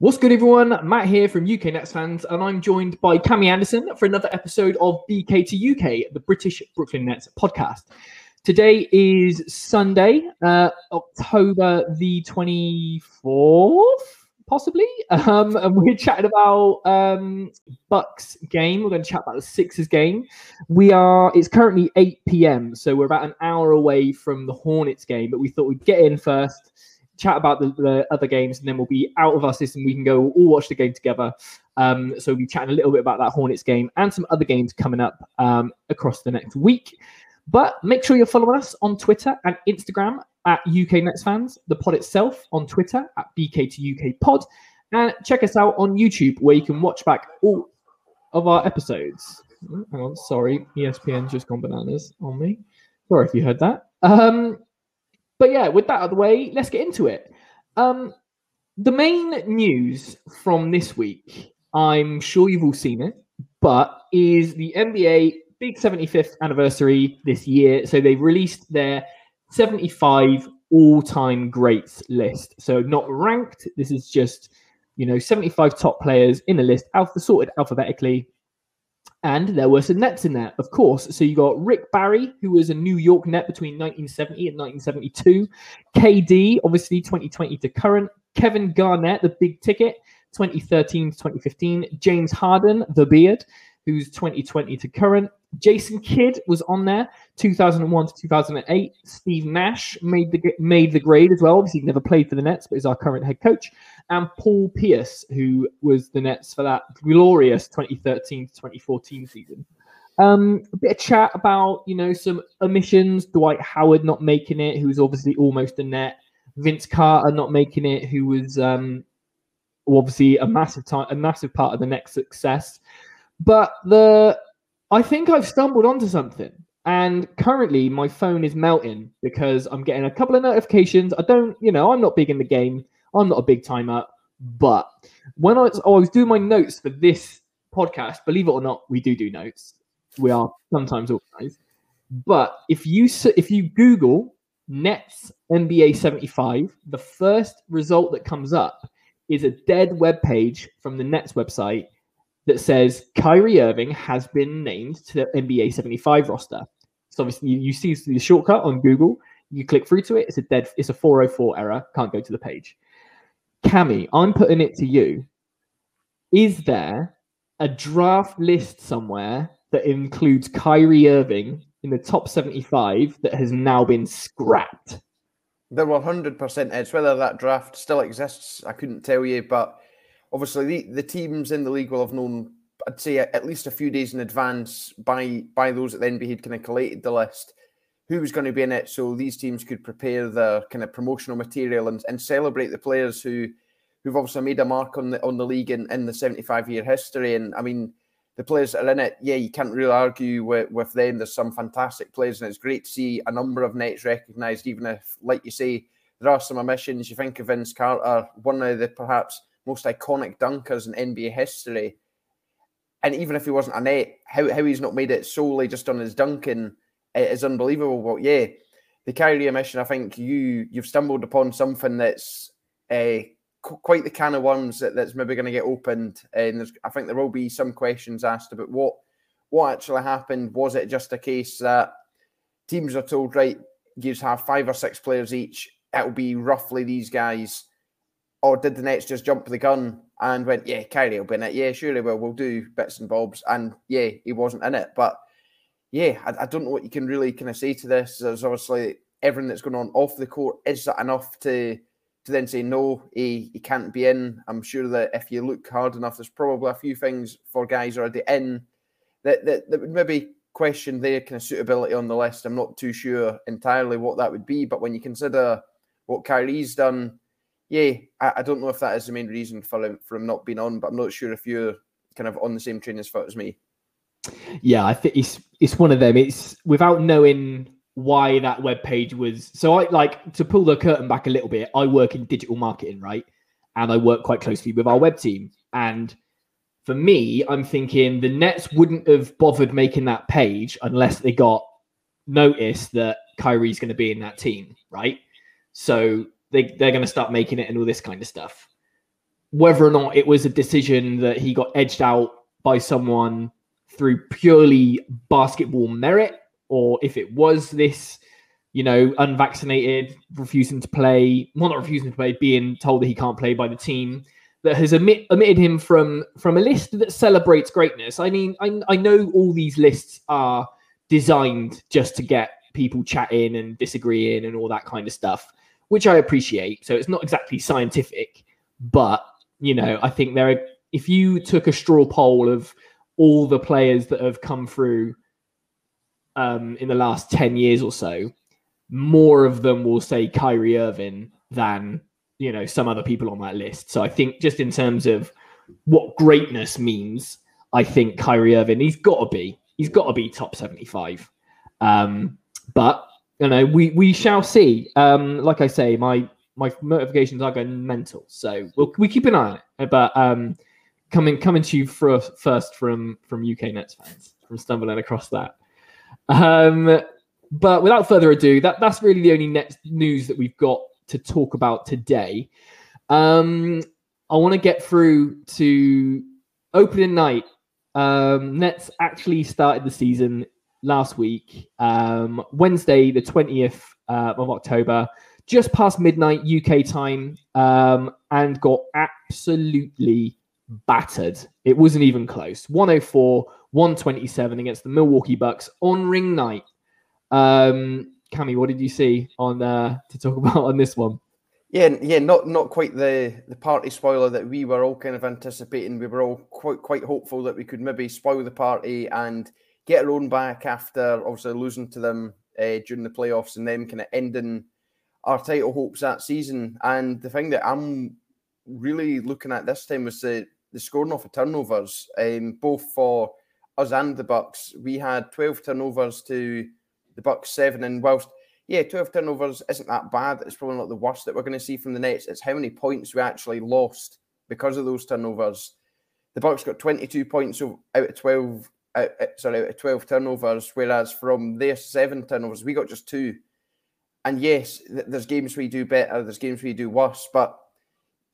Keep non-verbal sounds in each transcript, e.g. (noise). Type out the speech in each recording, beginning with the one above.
What's good, everyone? Matt here from UK Nets fans, and I'm joined by Cami Anderson for another episode of BK to UK, the British Brooklyn Nets podcast. Today is Sunday, uh, October the 24th, possibly, um, and we're chatting about um, Bucks game. We're going to chat about the Sixers game. We are. It's currently 8 p.m., so we're about an hour away from the Hornets game, but we thought we'd get in first chat about the, the, other games, and then we'll be out of our system. We can go all watch the game together. Um, so we'll be chatting a little bit about that Hornets game and some other games coming up um, across the next week. But make sure you're following us on Twitter and Instagram at UK Nets Fans, the pod itself on Twitter at BK2UK Pod, and check us out on YouTube where you can watch back all of our episodes. Hang on, sorry, ESPN's just gone bananas on me. Sorry if you heard that. Um, but yeah, with that out of the way, let's get into it. Um, the main news from this week, I'm sure you've all seen it, but is the NBA big 75th anniversary this year. So they've released their 75 all-time greats list. So not ranked. This is just you know 75 top players in a list, alpha sorted alphabetically. And there were some Nets in there, of course. So you got Rick Barry, who was a New York Net between 1970 and 1972. KD, obviously 2020 to current. Kevin Garnett, the big ticket, 2013 to 2015. James Harden, the beard, who's 2020 to current. Jason Kidd was on there, 2001 to 2008. Steve Nash made the made the grade as well. Obviously, never played for the Nets, but is our current head coach. And Paul Pierce, who was the Nets for that glorious 2013 to 2014 season. Um, a bit of chat about you know some omissions. Dwight Howard not making it, who was obviously almost a net. Vince Carter not making it, who was um, obviously a massive time, a massive part of the Nets' success. But the I think I've stumbled onto something. And currently, my phone is melting because I'm getting a couple of notifications. I don't, you know, I'm not big in the game. I'm not a big timer. But when I was, oh, I was doing my notes for this podcast, believe it or not, we do do notes. We are sometimes organized. But if you if you Google Nets NBA 75, the first result that comes up is a dead web page from the Nets website that says Kyrie Irving has been named to the NBA 75 roster. So obviously you, you see the shortcut on Google, you click through to it, it's a dead, it's a 404 error, can't go to the page. Cami, I'm putting it to you. Is there a draft list somewhere that includes Kyrie Irving in the top 75 that has now been scrapped? There were 100% It's Whether that draft still exists, I couldn't tell you, but obviously the, the teams in the league will have known, I'd say at least a few days in advance by by those that the NBA had kind of collated the list who was going to be in it, so these teams could prepare their kind of promotional material and, and celebrate the players who who've obviously made a mark on the on the league in, in the 75 year history. And I mean, the players that are in it, yeah, you can't really argue with, with them. There's some fantastic players, and it's great to see a number of nets recognised, even if, like you say, there are some omissions. You think of Vince Carter, one of the perhaps most iconic dunkers in NBA history. And even if he wasn't a net, how, how he's not made it solely just on his dunking is unbelievable. But yeah, the Kyrie omission, I think you you've stumbled upon something that's uh, quite the can of worms that, that's maybe going to get opened. And I think there will be some questions asked about what what actually happened. Was it just a case that teams are told, right, you have five or six players each, it'll be roughly these guys or did the Nets just jump the gun and went, yeah, Kyrie will be in it. Yeah, surely will. We'll do bits and bobs. And yeah, he wasn't in it. But yeah, I, I don't know what you can really kind of say to this. There's obviously everything that's going on off the court. Is that enough to to then say no, he, he can't be in? I'm sure that if you look hard enough, there's probably a few things for guys already in that that, that would maybe question their kind of suitability on the list. I'm not too sure entirely what that would be, but when you consider what Kyrie's done yeah, I, I, don't know if that is the main reason for him for him not being on, but I'm not sure if you're kind of on the same train as foot as me. Yeah, I think it's it's one of them. It's without knowing why that web page was. So I like to pull the curtain back a little bit. I work in digital marketing, right? And I work quite closely with our web team. And for me, I'm thinking the Nets wouldn't have bothered making that page unless they got notice that Kyrie's going to be in that team, right? So they, they're going to start making it and all this kind of stuff. whether or not it was a decision that he got edged out by someone through purely basketball merit, or if it was this, you know, unvaccinated, refusing to play, well, not refusing to play, being told that he can't play by the team that has omit, omitted him from from a list that celebrates greatness. I mean, I, I know all these lists are designed just to get people chatting and disagreeing and all that kind of stuff, which I appreciate. So it's not exactly scientific, but you know, I think there are. If you took a straw poll of all the players that have come through um, in the last ten years or so, more of them will say Kyrie Irving than you know some other people on that list. So I think just in terms of what greatness means, I think Kyrie Irving he's got to be he's got to be top seventy five. Um, but you know we we shall see. Um, like I say, my my motivations are going mental, so we'll, we keep an eye on it. But um, coming coming to you first, first from from UK Nets fans from stumbling across that. Um, but without further ado, that that's really the only net news that we've got to talk about today. Um, I want to get through to opening night. Um, Nets actually started the season last week, um, Wednesday, the 20th uh, of October, just past midnight UK time, um, and got absolutely battered. It wasn't even close. 104, 127 against the Milwaukee Bucks on ring night. Um, Cami, what did you see on uh, to talk (laughs) about on this one? Yeah, yeah, not not quite the the party spoiler that we were all kind of anticipating. We were all quite quite hopeful that we could maybe spoil the party and get our own back after obviously losing to them uh, during the playoffs and then kind of ending our title hopes that season. And the thing that I'm really looking at this time was the the scoring off of turnovers, um, both for us and the Bucks. We had 12 turnovers to the Bucks seven. And whilst yeah, 12 turnovers isn't that bad, it's probably not the worst that we're going to see from the Nets. It's how many points we actually lost because of those turnovers. The Bucks got 22 points out of 12. Out, uh, sorry, out of 12 turnovers, whereas from their seven turnovers, we got just two. And yes, there's games we do better, there's games we do worse, but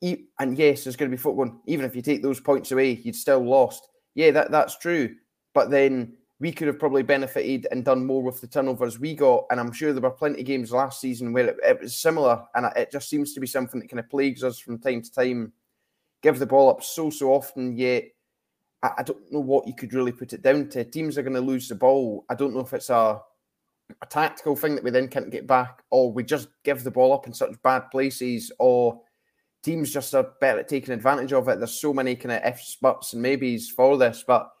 and yes, there's going to be football. Even if you take those points away, you'd still lost. Yeah, that, that's true. But then we could have probably benefited and done more with the turnovers we got. And I'm sure there were plenty of games last season where it, it was similar. And it just seems to be something that kind of plagues us from time to time. Give the ball up so, so often, yet I, I don't know what you could really put it down to. Teams are going to lose the ball. I don't know if it's a, a tactical thing that we then can't get back, or we just give the ball up in such bad places, or teams just are better at taking advantage of it. There's so many kind of ifs, buts, and maybes for this, but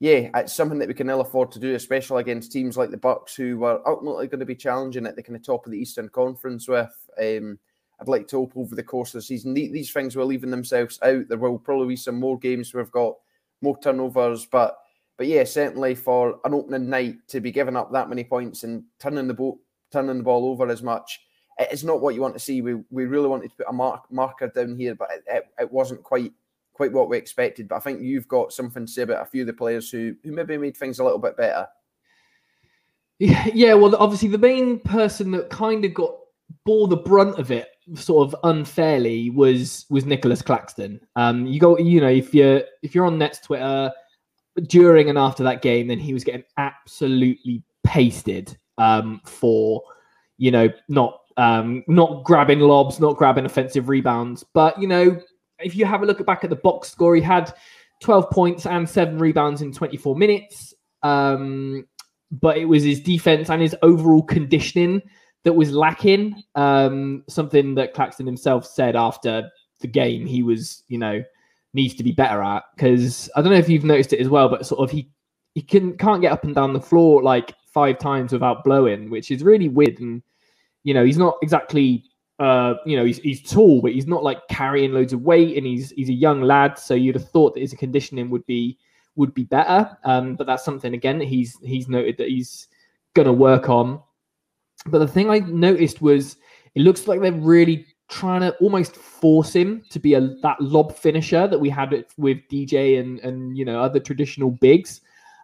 yeah, it's something that we can ill afford to do, especially against teams like the Bucks, who are ultimately going to be challenging at the kind of top of the Eastern Conference. With, um, I'd like to hope over the course of the season, these things will even themselves out. There will probably be some more games we've got more turnovers, but but yeah, certainly for an opening night to be giving up that many points and turning the boat, turning the ball over as much, it's not what you want to see. We we really wanted to put a mark, marker down here, but it, it, it wasn't quite quite what we expected. But I think you've got something to say about a few of the players who who maybe made things a little bit better. Yeah, yeah. Well, obviously the main person that kind of got bore the brunt of it sort of unfairly was was Nicholas Claxton. Um, you go, you know, if you're if you're on Nets Twitter during and after that game, then he was getting absolutely pasted um, for you know not um, not grabbing lobs, not grabbing offensive rebounds, but you know if you have a look back at the box score, he had 12 points and seven rebounds in 24 minutes. Um, but it was his defense and his overall conditioning that was lacking. Um, something that Claxton himself said after the game he was, you know, needs to be better at. Because I don't know if you've noticed it as well, but sort of he he can can't get up and down the floor like five times without blowing, which is really weird. And you know, he's not exactly uh, you know, he's, he's tall, but he's not like carrying loads of weight, and he's he's a young lad. So you'd have thought that his conditioning would be would be better. Um, but that's something again that he's he's noted that he's to work on. But the thing I noticed was it looks like they're really trying to almost force him to be a that lob finisher that we had with DJ and and you know other traditional bigs.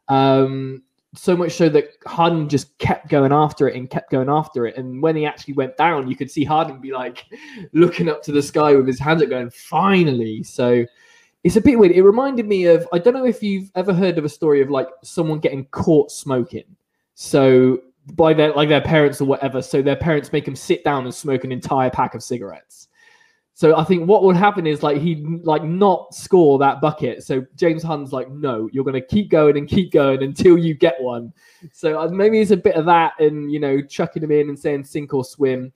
Um, so much so that Harden just kept going after it and kept going after it. And when he actually went down, you could see Harden be like (laughs) looking up to the sky with his hands up, going, "Finally!" So it's a bit weird. It reminded me of I don't know if you've ever heard of a story of like someone getting caught smoking. So by their like their parents or whatever. So their parents make them sit down and smoke an entire pack of cigarettes. So I think what would happen is like he'd like not score that bucket. So James Harden's like, no, you're to keep going and keep going until you get one. So uh, maybe it's a bit of that, and you know, chucking him in and saying sink or swim.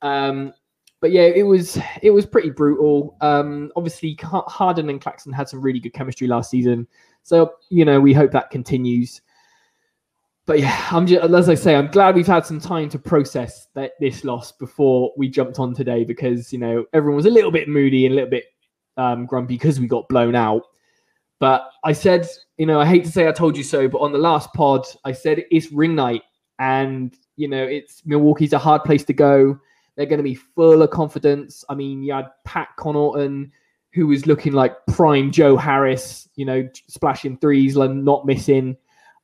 Um, but yeah, it was it was pretty brutal. Um, obviously, Harden and Claxton had some really good chemistry last season, so you know we hope that continues but yeah, I'm just as I say, I'm glad we've had some time to process that this loss before we jumped on today because you know everyone was a little bit moody and a little bit um, grumpy because we got blown out. But I said, you know, I hate to say I told you so, but on the last pod, I said it's ring night, and you know, it's Milwaukee's a hard place to go. They're going to be full of confidence. I mean, you had Pat Connaughton, who was looking like prime Joe Harris, you know, splashing threes and not missing.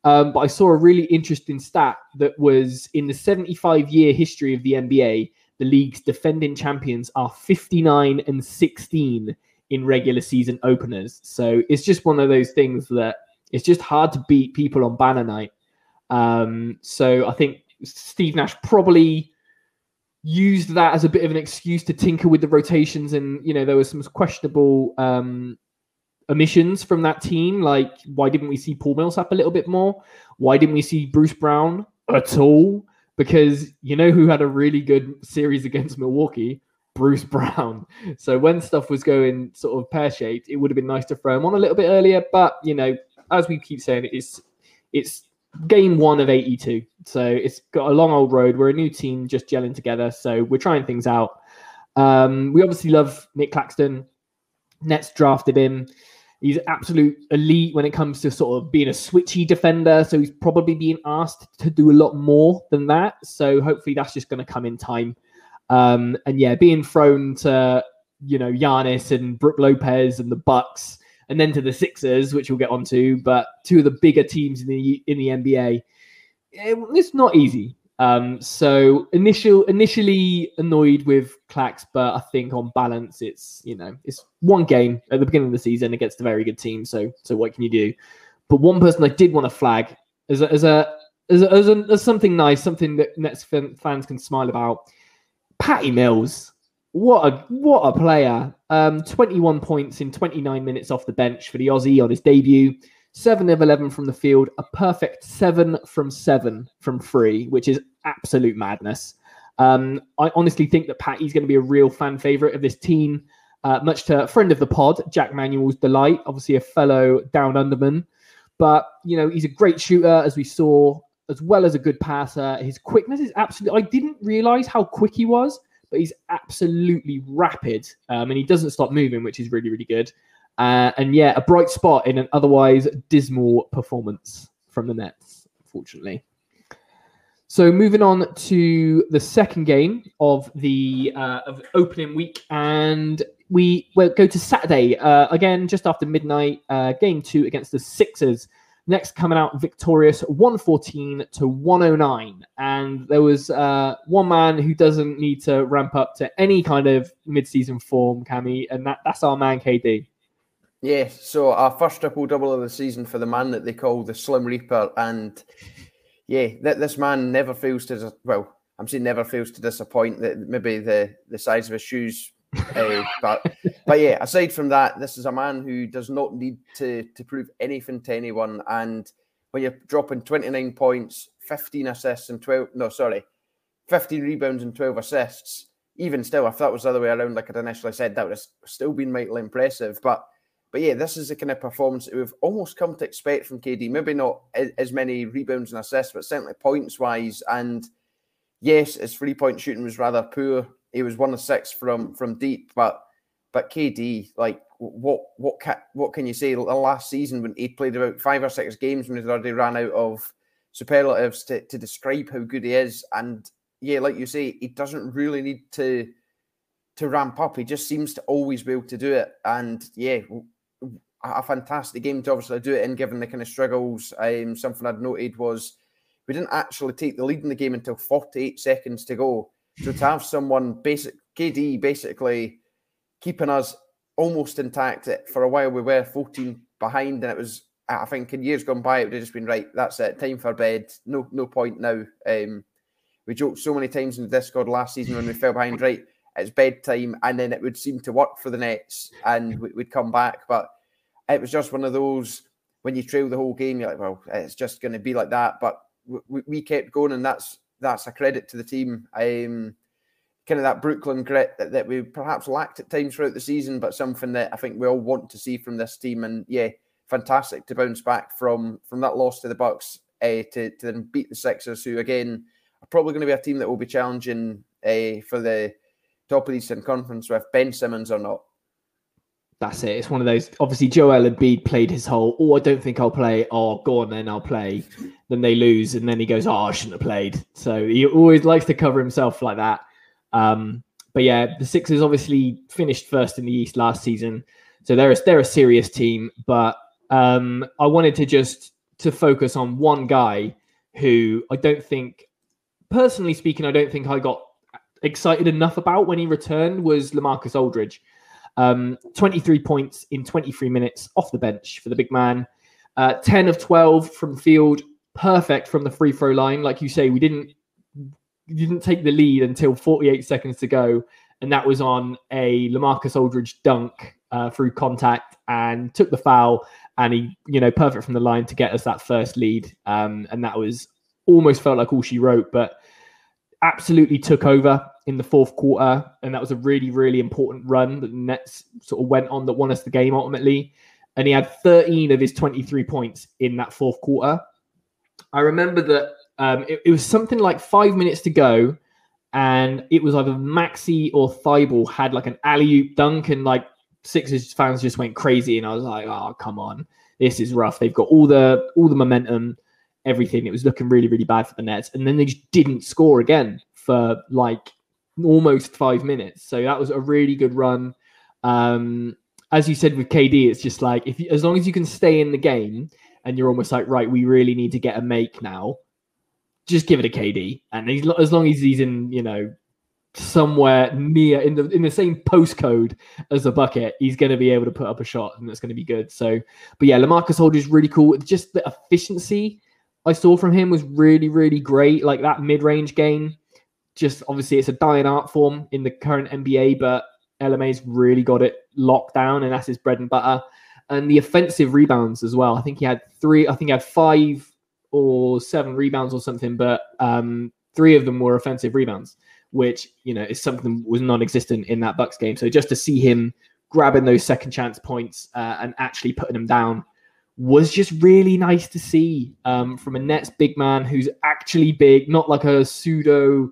Um, but I saw a really interesting stat that was in the 75 year history of the NBA, the league's defending champions are 59 and 16 in regular season openers. So it's just one of those things that it's just hard to beat people on banner night. Um, so I think Steve Nash probably used that as a bit of an excuse to tinker with the rotations and you know there was some questionable um, omissions from that team. Like, why didn't we see Paul Millsap a little bit more? Why didn't we see Bruce Brown at all? Because you know who had a really good series against Milwaukee? Bruce (laughs) Brown. So when stuff was going sort of pear shaped, it would have been nice to throw him on a little bit earlier. But you know, as we keep saying, it's it's game one of 82. So it's got a long old road. We're a new team just gelling together. So we're trying things out. Um, we obviously love Nick Claxton. Nets drafted him. He's absolute elite when it comes to sort of being a switchy defender. So he's probably being asked to do a lot more than that. So hopefully that's just going to come in time. Um, and yeah, being thrown to you know Giannis and Brook Lopez and the Bucks, and then to the Sixers, which we'll get onto, but two of the bigger teams in the in the NBA. It, it's not easy. Um, so initial initially annoyed with Clax, but I think on balance, it's you know it's one game at the beginning of the season against a very good team. So so what can you do? But one person I did want to flag as a as a as, a, as, a, as something nice, something that Nets fans can smile about. Patty Mills, what a what a player! Um, 21 points in 29 minutes off the bench for the Aussie on his debut. 7 of 11 from the field, a perfect 7 from 7 from free, which is absolute madness. Um, I honestly think that Patty's going to be a real fan favorite of this team, uh, much to a friend of the pod, Jack Manuel's delight, obviously a fellow down underman. But, you know, he's a great shooter, as we saw, as well as a good passer. His quickness is absolutely, I didn't realize how quick he was, but he's absolutely rapid um, and he doesn't stop moving, which is really, really good. Uh, and yeah, a bright spot in an otherwise dismal performance from the Nets, unfortunately. So moving on to the second game of the uh, of opening week, and we will go to Saturday uh, again just after midnight. Uh, game two against the Sixers. Nets coming out victorious, one fourteen to one oh nine. and there was uh, one man who doesn't need to ramp up to any kind of mid-season form, Cami, and that, that's our man KD. Yeah, so our first triple double of the season for the man that they call the Slim Reaper, and yeah, that this man never fails to well, I'm saying never fails to disappoint. That maybe the the size of his shoes, uh, but but yeah. Aside from that, this is a man who does not need to to prove anything to anyone. And when you're dropping 29 points, 15 assists, and 12 no, sorry, 15 rebounds and 12 assists, even still, if that was the other way around, like I'd initially said, that would have still been mightily impressive. But but yeah, this is the kind of performance that we've almost come to expect from KD. Maybe not as many rebounds and assists, but certainly points wise. And yes, his three point shooting was rather poor. He was one of six from from deep, but but KD, like what what can what can you say? The last season when he played about five or six games when he'd already ran out of superlatives to, to describe how good he is. And yeah, like you say, he doesn't really need to to ramp up. He just seems to always be able to do it. And yeah, a fantastic game to obviously do it in, given the kind of struggles. Um, something I'd noted was we didn't actually take the lead in the game until 48 seconds to go. So to have someone basic KD basically keeping us almost intact for a while, we were 14 behind, and it was I think in years gone by it would have just been right. That's it, time for bed. No, no point now. Um, we joked so many times in the Discord last season when we fell behind. Right, it's bedtime, and then it would seem to work for the Nets, and we'd come back. But it was just one of those when you trail the whole game, you're like, well, it's just going to be like that. But we, we kept going, and that's that's a credit to the team. Um, kind of that Brooklyn grit that, that we perhaps lacked at times throughout the season, but something that I think we all want to see from this team. And yeah, fantastic to bounce back from from that loss to the Bucks uh, to to then beat the Sixers, who again are probably going to be a team that will be challenging uh, for the top of the Eastern Conference with Ben Simmons or not. That's it. It's one of those. Obviously, Joel Embiid played his whole. Oh, I don't think I'll play. Oh, go on then, I'll play. Then they lose, and then he goes, "Oh, I shouldn't have played." So he always likes to cover himself like that. Um, but yeah, the Sixers obviously finished first in the East last season, so they're a, they're a serious team. But um, I wanted to just to focus on one guy who I don't think, personally speaking, I don't think I got excited enough about when he returned was Lamarcus Aldridge. Um, 23 points in 23 minutes off the bench for the big man. Uh, 10 of 12 from field, perfect from the free throw line. Like you say, we didn't didn't take the lead until 48 seconds to go, and that was on a Lamarcus Aldridge dunk uh, through contact and took the foul. And he, you know, perfect from the line to get us that first lead. Um, and that was almost felt like all she wrote, but absolutely took over in the fourth quarter, and that was a really, really important run that the Nets sort of went on that won us the game ultimately. And he had 13 of his 23 points in that fourth quarter. I remember that um, it, it, was something like five minutes to go, and it was either Maxey or Thybulle had like an alley oop dunk, and like Sixers fans just went crazy. And I was like, oh, come on, this is rough. They've got all the all the momentum, everything. It was looking really, really bad for the Nets, and then they just didn't score again for like almost five minutes. So that was a really good run. Um, as you said with KD, it's just like if you, as long as you can stay in the game and you're almost like right, we really need to get a make now. Just give it a KD, and he's, as long as he's in, you know, somewhere near in the in the same postcode as the bucket, he's going to be able to put up a shot, and that's going to be good. So, but yeah, Lamarcus Aldridge is really cool. Just the efficiency I saw from him was really, really great. Like that mid range game just obviously it's a dying art form in the current NBA, but LMA's really got it locked down, and that's his bread and butter. And the offensive rebounds as well. I think he had three. I think he had five or seven rebounds or something, but um, three of them were offensive rebounds, which you know is something was non-existent in that Bucks game. So just to see him grabbing those second chance points uh, and actually putting them down was just really nice to see um, from a Nets big man who's actually big, not like a pseudo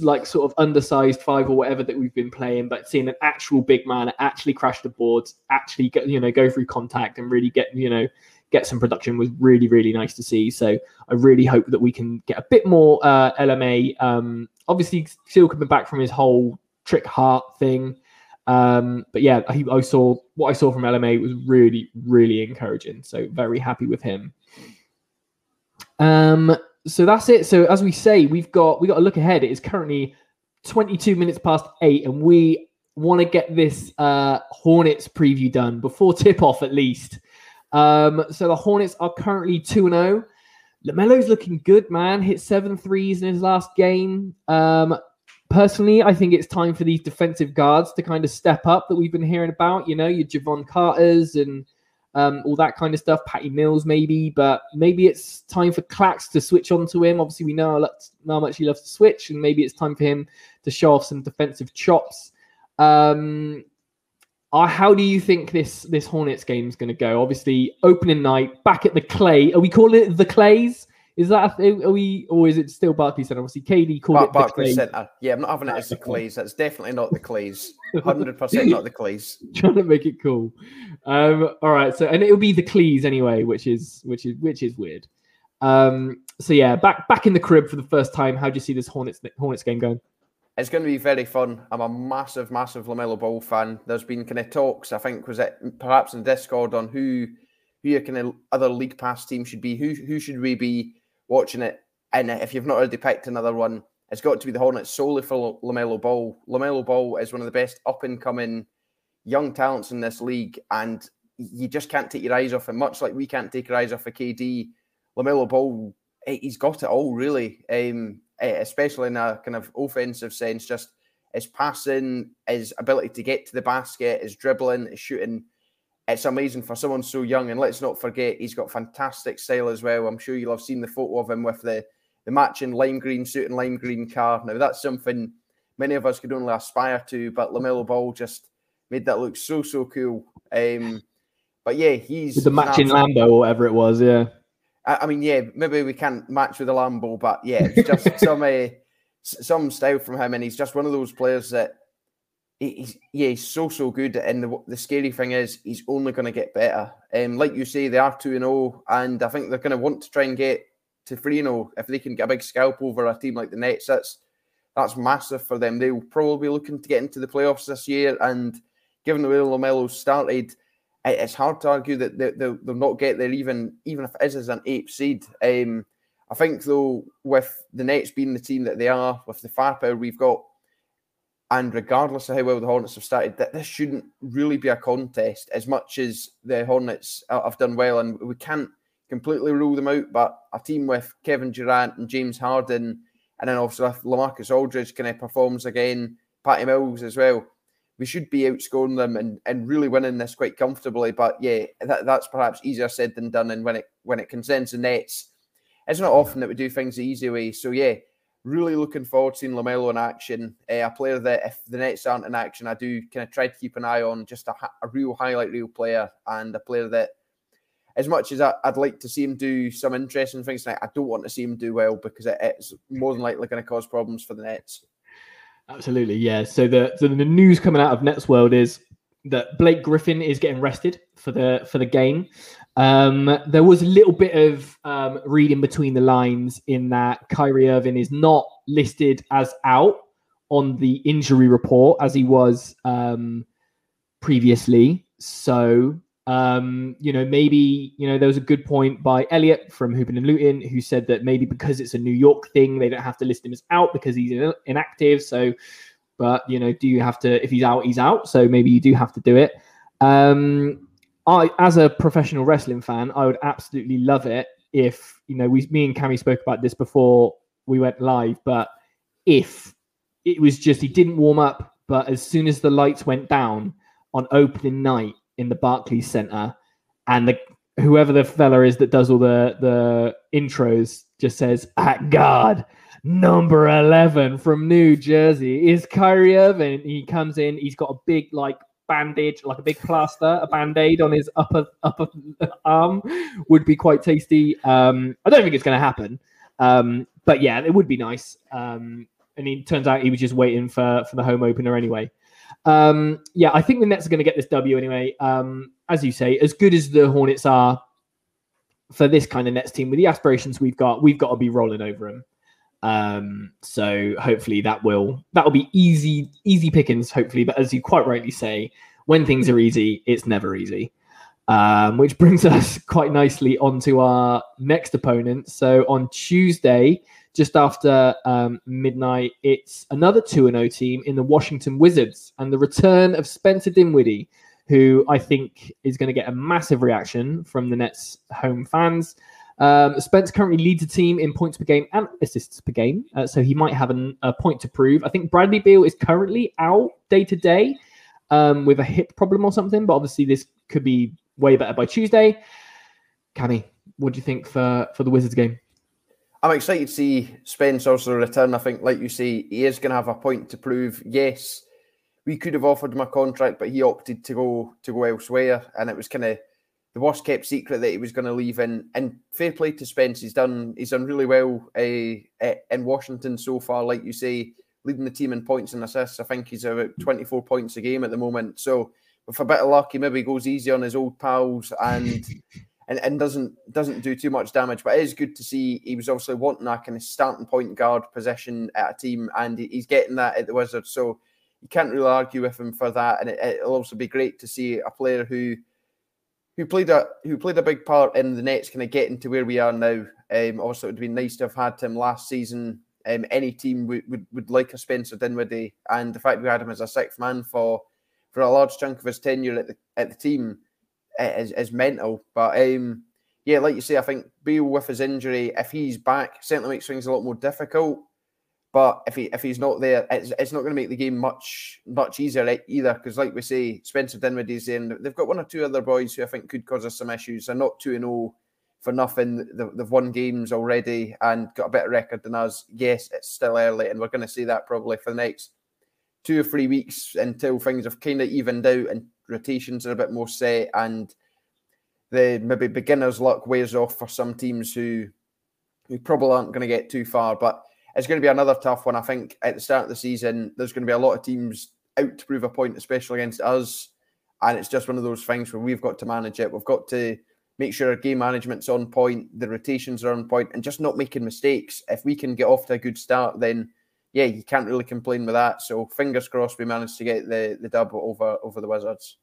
like sort of undersized five or whatever that we've been playing, but seeing an actual big man actually crash the boards, actually get, you know go through contact and really get you know get some production was really really nice to see. So I really hope that we can get a bit more uh, LMA. Um, obviously, still coming back from his whole trick heart thing. Um, but yeah, I, I saw what I saw from LMA was really really encouraging. So very happy with him. Um, so that's it. So as we say, we've got we got to look ahead. It is currently 22 minutes past eight, and we want to get this uh, Hornets preview done before (laughs) tip off at least. Um, so the Hornets are currently 2 0. LaMelo's looking good, man. Hit seven threes in his last game. Um, personally, I think it's time for these defensive guards to kind of step up that we've been hearing about. You know, your Jevon Carter's and um, all that kind of stuff. Patty Mills, maybe, but maybe it's time for Clax to switch on to him. Obviously, we know how much he loves to switch, and maybe it's time for him to show off some defensive chops. Um, uh, how do you think this this Hornets game is going to go? Obviously, opening night back at the Clay. Are we calling it the Clays? Is that are we or is it still Barclays Center? Obviously, KD called Bar- it Barclays Center. Yeah, I'm not having it as the (laughs) Clays. That's definitely not the Clays. Hundred percent not the Clays. (laughs) Trying to make it cool. Um, all right, so and it'll be the Clees anyway, which is which is which is weird. Um, so yeah, back back in the crib for the first time. How do you see this Hornets Hornets game going? it's going to be very fun. I'm a massive, massive Lamelo Ball fan. There's been kind of talks, I think, was it perhaps in Discord on who who your kind of other league pass team should be. Who who should we be watching it? And if you've not already picked another one, it's got to be the Hornets solely for Lamelo Ball. Lamelo Ball is one of the best up and coming young talents in this league, and you just can't take your eyes off him. Much like we can't take our eyes off a of KD, Lamelo Ball, he's got it all really. Um, Eh, especially in a kind of offensive sense. Just his passing, his ability to get to the basket, his dribbling, his shooting. It's amazing for someone so young. And let's not forget, he's got fantastic style as well. I'm sure you'll have seen the photo of him with the, the matching lime green suit and lime green car. Now, that's something many of us could only aspire to, but LaMelo Ball just made that look so, so cool. Um, but yeah, he's With the matching Lambo or whatever it was, yeah. I, I mean, yeah, maybe we can't match with a Lambo, but yeah, it's just (laughs) some uh, some style from him, and he's just one of those players that he's yeah, he's so so good. And the, the scary thing is, he's only going to get better. Um, like you say, they are two and zero, oh, and I think they're going to want to try and get to three zero oh if they can get a big scalp over a team like the Nets. That's that's massive for them. They'll probably be looking to get into the playoffs this year, and given the way Lamelo started it's hard to argue that they, will they'll not get there even even if it is as an eighth seed. Um, I think though with the Nets being the team that they are, with the firepower we've got, and regardless of how well the Hornets have started, that this shouldn't really be a contest as much as the Hornets uh, have done well, and we can't completely rule them out. But a team with Kevin Durant and James Harden, and then also if LaMarcus Aldridge kind of uh, performs again, Patty Mills as well we should be outscoring them and, and really winning this quite comfortably. But yeah, that, that's perhaps easier said than done. And when it when it concerns the nets, it's not often that we do things the easy way. So yeah, really looking forward to seeing Lamelo in action. Uh, a player that if the nets aren't in action, I do kind of try to keep an eye on. Just a, a real highlight real player and a player that. As much as I, would like to see him do some interesting things tonight, I don't want to see him do well because it, it's more than likely going to cause problems for the Nets. Absolutely, yeah. So the so the news coming out of Nets World is that Blake Griffin is getting rested for the for the game. Um, there was a little bit of um, reading between the lines in that Kyrie Irving is not listed as out on the injury report as he was um, previously. So um, you know, maybe, you know, there was a good point by Elliot from Hoopin and Luton who said that maybe because it's a New York thing, they don't have to list him as out because he's inactive. So, but, you know, do you have to, if he's out, he's out. So maybe you do have to do it. Um, I, as a professional wrestling fan, I would absolutely love it if, you know, we, me and Cami spoke about this before we went live, but if it was just, he didn't warm up, but as soon as the lights went down on opening night, in the Barclays Center, and the whoever the fella is that does all the the intros just says at God number 11 from New Jersey is Kyrie Irving. He comes in, he's got a big like bandage, like a big plaster, a band-aid on his upper upper arm would be quite tasty. Um, I don't think it's gonna happen. Um, but yeah, it would be nice. Um, and it turns out he was just waiting for for the home opener anyway. Um, yeah, I think the Nets are going to get this W anyway. Um, as you say, as good as the Hornets are for this kind of Nets team, with the aspirations we've got, we've got to be rolling over them. Um, so hopefully that will that will be easy easy pickings. Hopefully, but as you quite rightly say, when things are easy, it's never easy. Um, which brings (laughs) us quite nicely onto our next opponent. So on Tuesday, just after um, midnight, it's another 2 0 team in the Washington Wizards and the return of Spencer Dinwiddie, who I think is going to get a massive reaction from the Nets home fans. Um, Spence currently leads the team in points per game and assists per game, uh, so he might have an, a point to prove. I think Bradley Beal is currently out day to day um, with a hip problem or something, but obviously this could be way better by Tuesday. Cami, what do you think for, for the Wizards game? I'm excited to see Spence also return. I think, like you say, he is going to have a point to prove. Yes, we could have offered him a contract, but he opted to go to go elsewhere, and it was kind of the worst kept secret that he was going to leave. And and fair play to Spence, he's done he's done really well uh, in Washington so far. Like you say, leading the team in points and assists. I think he's about 24 points a game at the moment. So with a bit of luck, he maybe goes easy on his old pals and. (laughs) and, and doesn't doesn't do too much damage. But it is good to see he was obviously wanting that kind of starting point guard position at a team, and he's getting that at the Wizards. So you can't really argue with him for that. And it, will also be great to see a player who who played a who played a big part in the Nets kind of getting to where we are now. Um, also, it would be nice to have had him last season. Um, any team would, would, would like a Spencer Dinwiddie, and the fact we had him as a sixth man for for a large chunk of his tenure at the at the team is, is mental. But um, yeah, like you say, I think Beal with his injury, if he's back, certainly makes things a lot more difficult. But if he if he's not there, it's, it's not going to make the game much much easier either. Because like we say, Spencer Dinwiddie's in. They've got one or two other boys who I think could cause us some issues. They're not two and zero oh for nothing. They've won games already and got a better record than us. Yes, it's still early, and we're going to see that probably for the next two or three weeks until things have kind of evened out and rotations are a bit more set and the maybe beginner's luck wears off for some teams who who probably aren't going to get too far. But it's going to be another tough one. I think at the start of the season, there's going to be a lot of teams out to prove a point, especially against us. And it's just one of those things where we've got to manage it. We've got to make sure our game management's on point, the rotations are on point, and just not making mistakes. If we can get off to a good start, then yeah, you can't really complain with that. So fingers crossed we managed to get the the dub over over the Wizards.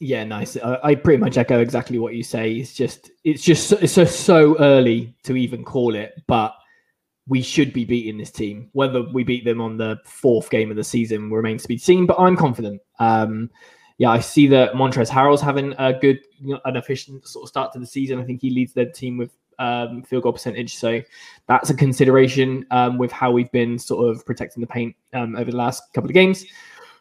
Yeah, nice. I, I pretty much echo exactly what you say. It's just it's just it's just so early to even call it, but we should be beating this team. Whether we beat them on the fourth game of the season remains to be seen, but I'm confident. Um, yeah, I see that Montrezl Harrell's having a good, you know, an efficient sort of start to the season. I think he leads their team with um, field goal percentage, so that's a consideration um, with how we've been sort of protecting the paint um, over the last couple of games.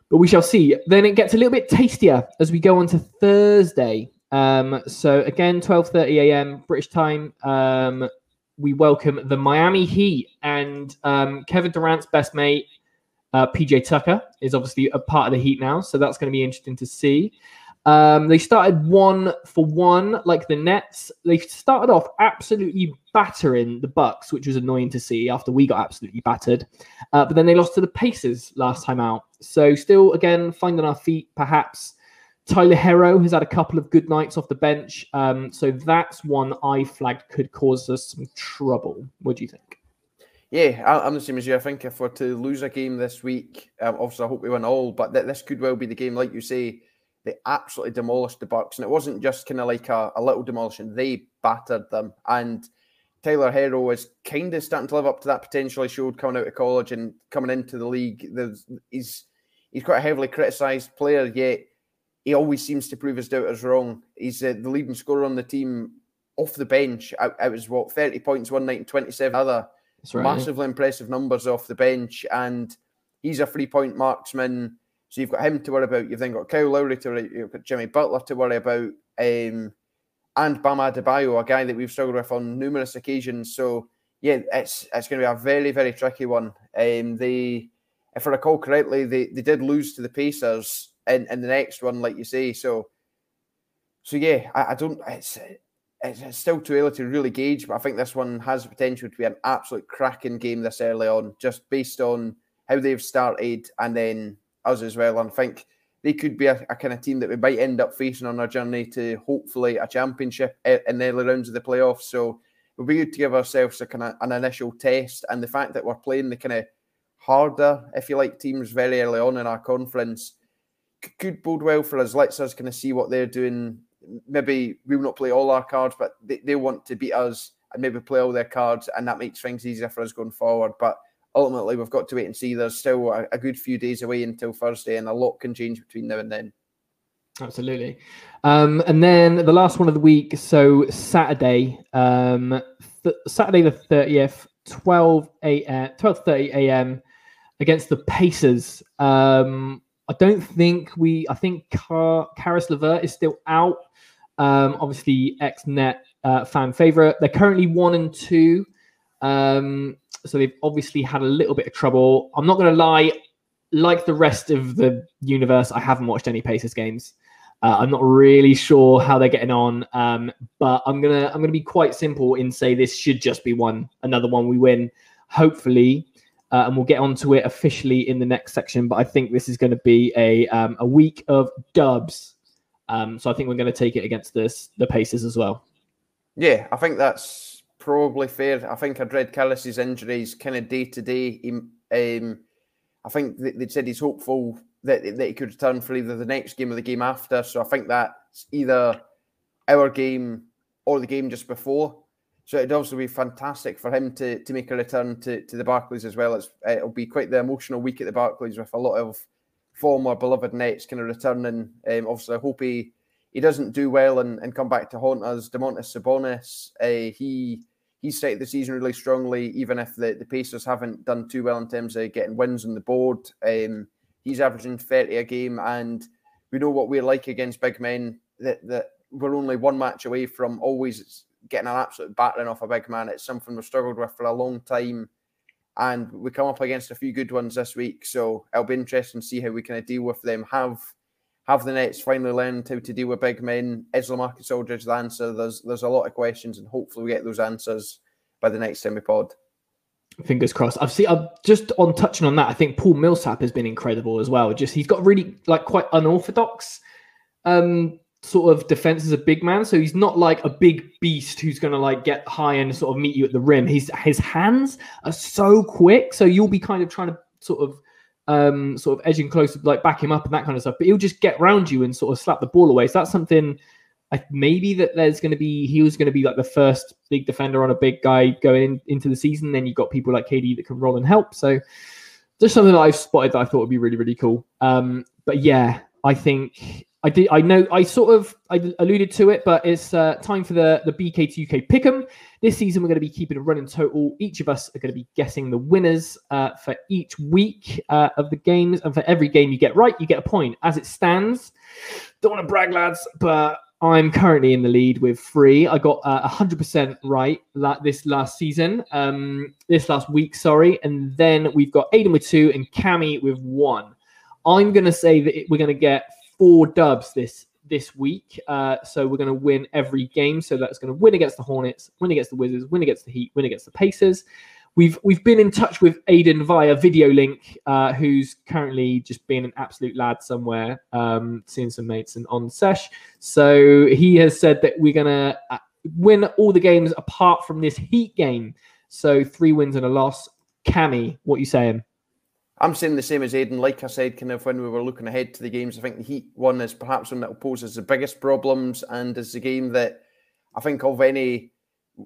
But we shall see. Then it gets a little bit tastier as we go on to Thursday. Um, so again, 12:30 a.m. British time. We welcome the Miami Heat and um, Kevin Durant's best mate, uh, PJ Tucker, is obviously a part of the Heat now. So that's going to be interesting to see. Um, they started one for one, like the Nets. They started off absolutely battering the Bucks, which was annoying to see after we got absolutely battered. Uh, but then they lost to the Pacers last time out. So still, again, finding our feet, perhaps. Tyler Herro has had a couple of good nights off the bench. Um, so that's one I flagged could cause us some trouble. What do you think? Yeah, I'm the same as you. I think if we're to lose a game this week, um, obviously I hope we win all, but th- this could well be the game, like you say, they absolutely demolished the Bucks, and it wasn't just kind of like a, a, little demolition; they battered them. And Tyler Herro is kind of starting to live up to that potential he showed coming out of college and coming into the league. There's, he's he's quite a heavily criticised player, yet he always seems to prove his doubters wrong. He's uh, the leading scorer on the team off the bench. It was what thirty points one night and twenty seven other. Right. Massively impressive numbers off the bench, and he's a three point marksman so you've got him to worry about. You've then got Kyle Lowry to worry. You've got Jimmy Butler to worry about, um, and Bam Adebayo, a guy that we've struggled with on numerous occasions. So yeah, it's it's going to be a very very tricky one. Um, they, if I recall correctly, they, they did lose to the Pacers in, in the next one, like you say. So so yeah, I, I don't. It's it's still too early to really gauge, but I think this one has potential to be an absolute cracking game this early on, just based on how they've started and then us as well. And I think they could be a, a, kind of team that we might end up facing on our journey to hopefully a championship in the early rounds of the playoffs. So it would be good to give ourselves a kind of an initial test. And the fact that we're playing the kind of harder, if you like, teams very early on in our conference could bode well for us. Lets us kind of see what they're doing. Maybe we will not play all our cards, but they, they want to beat us and maybe play all their cards, and that makes things easier for us going forward. But ultimately we've got to wait and see. There's still a, a, good few days away until Thursday, and a lot can change between now and then. Absolutely. Um, and then the last one of the week. So Saturday, um, th- Saturday the thirtieth, twelve a twelve thirty a.m. against the Pacers. Um, I don't think we. I think Car- Caris LeVert is still out. Um, obviously, net uh, fan favorite. They're currently one and two. Um, so they've obviously had a little bit of trouble. I'm not going to lie, like the rest of the universe, I haven't watched any Pacers games. Uh, I'm not really sure how they're getting on, um, but I'm gonna I'm gonna be quite simple in say this should just be one another one we win, hopefully, uh, and we'll get onto it officially in the next section. But I think this is going to be a um, a week of dubs Um, so I think we're going to take it against this the Pacers as well. Yeah, I think that's probably fair. I think I dread Caris's injuries kind of day to day. Um, I think they said he's hopeful that, that he could return for either the next game or the game after. So I think that's either our game or the game just before. So it'd also be fantastic for him to to make a return to, to the Barclays as well. It's, it'll be quite the emotional week at the Barclays with a lot of former beloved Nets kind of returning. Um, obviously, I hope he, he doesn't do well and, and come back to haunt us. Domantas Sabonis, uh, he he started the season really strongly, even if the, the Pacers haven't done too well in terms of getting wins on the board. Um, he's averaging 30 a game, and we know what we're like against big men, that, that we're only one match away from always getting an absolute battering off a big man. It's something we've struggled with for a long time. And we come up against a few good ones this week. So it'll be interesting to see how we kind of deal with them. Have have the Nets finally learned how to deal with big men? Is LaMarcus Aldridge the answer? There's there's a lot of questions, and hopefully we get those answers by the next we pod. Fingers crossed. I've seen. I've just on touching on that. I think Paul Millsap has been incredible as well. Just he's got really like quite unorthodox um sort of defense as a big man. So he's not like a big beast who's going to like get high and sort of meet you at the rim. His his hands are so quick, so you'll be kind of trying to sort of um, sort of edging closer, like back him up and that kind of stuff. But he'll just get around you and sort of slap the ball away. So that's something. I, maybe that there's going to be he was going to be like the first big defender on a big guy going in, into the season. Then you've got people like KD that can roll and help. So just something that I've spotted that I thought would be really really cool. Um, but yeah, I think I did. I know. I sort of I alluded to it, but it's uh, time for the the BK2 UK pick'em. This season, we're going to be keeping a running total. Each of us are going to be guessing the winners uh, for each week uh, of the games, and for every game you get right, you get a point. As it stands, don't want to brag, lads, but I'm currently in the lead with three. I got uh, 100% right la- this last season, um, this last week, sorry, and then we've got Aiden with two and Cami with one. I'm going to say that we're going to get four dubs this this week. Uh, so we're going to win every game. So that's going to win against the Hornets, win against the Wizards, win against the Heat, win against the Pacers. We've we've been in touch with Aiden via video link, uh, who's currently just being an absolute lad somewhere, um, seeing some mates and on sesh. So he has said that we're gonna uh, win all the games apart from this Heat game. So three wins and a loss. Cami, what you saying? I'm saying the same as Aiden. Like I said, kind of when we were looking ahead to the games, I think the Heat one is perhaps one that will pose us the biggest problems and is the game that I think of any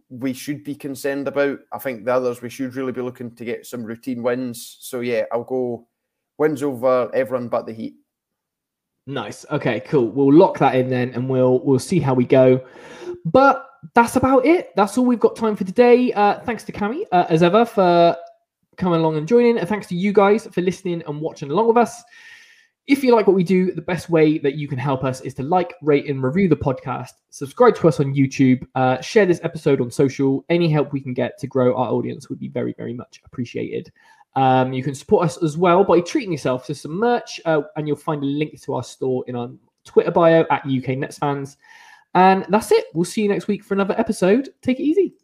we should be concerned about. I think the others we should really be looking to get some routine wins. So yeah, I'll go wins over everyone but the Heat. Nice. Okay, cool. We'll lock that in then and we'll we'll see how we go. But that's about it. That's all we've got time for today. Uh, thanks to Cami, uh, as ever, for coming along and joining. And thanks to you guys for listening and watching along with us. If you like what we do, the best way that you can help us is to like, rate, and review the podcast. Subscribe to us on YouTube. Uh, share this episode on social. Any help we can get to grow our audience would be very, very much appreciated. Um, you can support us as well by treating yourself to some merch, uh, and you'll find a link to our store in our Twitter bio at UK Nets fans. And that's it. We'll see you next week for another episode. Take it easy.